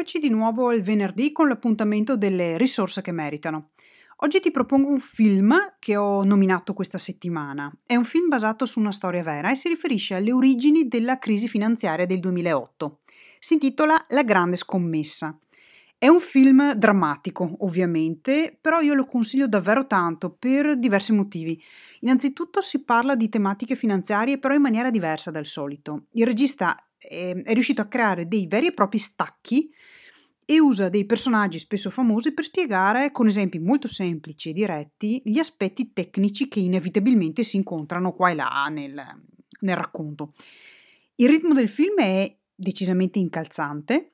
Eccoci di nuovo il venerdì con l'appuntamento delle risorse che meritano. Oggi ti propongo un film che ho nominato questa settimana. È un film basato su una storia vera e si riferisce alle origini della crisi finanziaria del 2008. Si intitola La grande scommessa. È un film drammatico, ovviamente, però io lo consiglio davvero tanto per diversi motivi. Innanzitutto si parla di tematiche finanziarie, però in maniera diversa dal solito. Il regista è, è riuscito a creare dei veri e propri stacchi e usa dei personaggi spesso famosi per spiegare con esempi molto semplici e diretti gli aspetti tecnici che inevitabilmente si incontrano qua e là nel, nel racconto. Il ritmo del film è decisamente incalzante.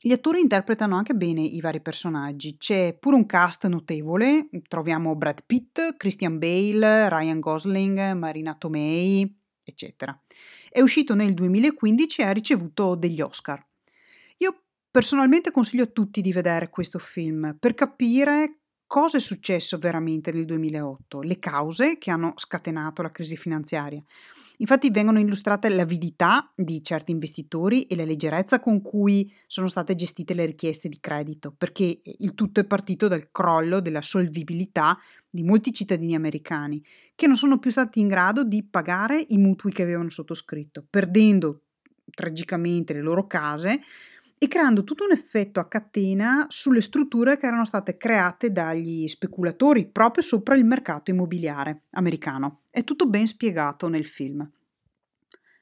Gli attori interpretano anche bene i vari personaggi, c'è pure un cast notevole, troviamo Brad Pitt, Christian Bale, Ryan Gosling, Marina Tomei, eccetera. È uscito nel 2015 e ha ricevuto degli Oscar. Io personalmente consiglio a tutti di vedere questo film per capire cosa è successo veramente nel 2008, le cause che hanno scatenato la crisi finanziaria. Infatti vengono illustrate l'avidità di certi investitori e la leggerezza con cui sono state gestite le richieste di credito, perché il tutto è partito dal crollo della solvibilità di molti cittadini americani, che non sono più stati in grado di pagare i mutui che avevano sottoscritto, perdendo tragicamente le loro case e creando tutto un effetto a catena sulle strutture che erano state create dagli speculatori proprio sopra il mercato immobiliare americano. È tutto ben spiegato nel film.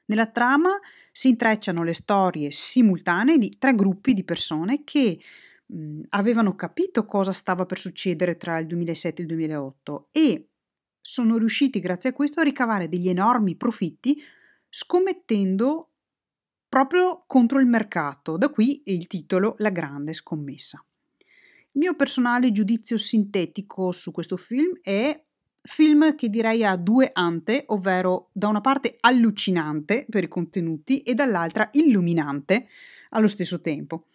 Nella trama si intrecciano le storie simultanee di tre gruppi di persone che mh, avevano capito cosa stava per succedere tra il 2007 e il 2008 e sono riusciti grazie a questo a ricavare degli enormi profitti scommettendo proprio contro il mercato, da qui il titolo La grande scommessa. Il mio personale giudizio sintetico su questo film è film che direi ha due ante, ovvero da una parte allucinante per i contenuti e dall'altra illuminante allo stesso tempo.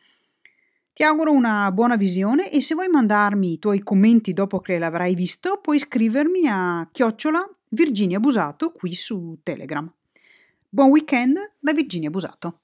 Ti auguro una buona visione e se vuoi mandarmi i tuoi commenti dopo che l'avrai visto, puoi scrivermi a chiocciola Virginia Busato qui su Telegram. Buon weekend da Virginia Busato.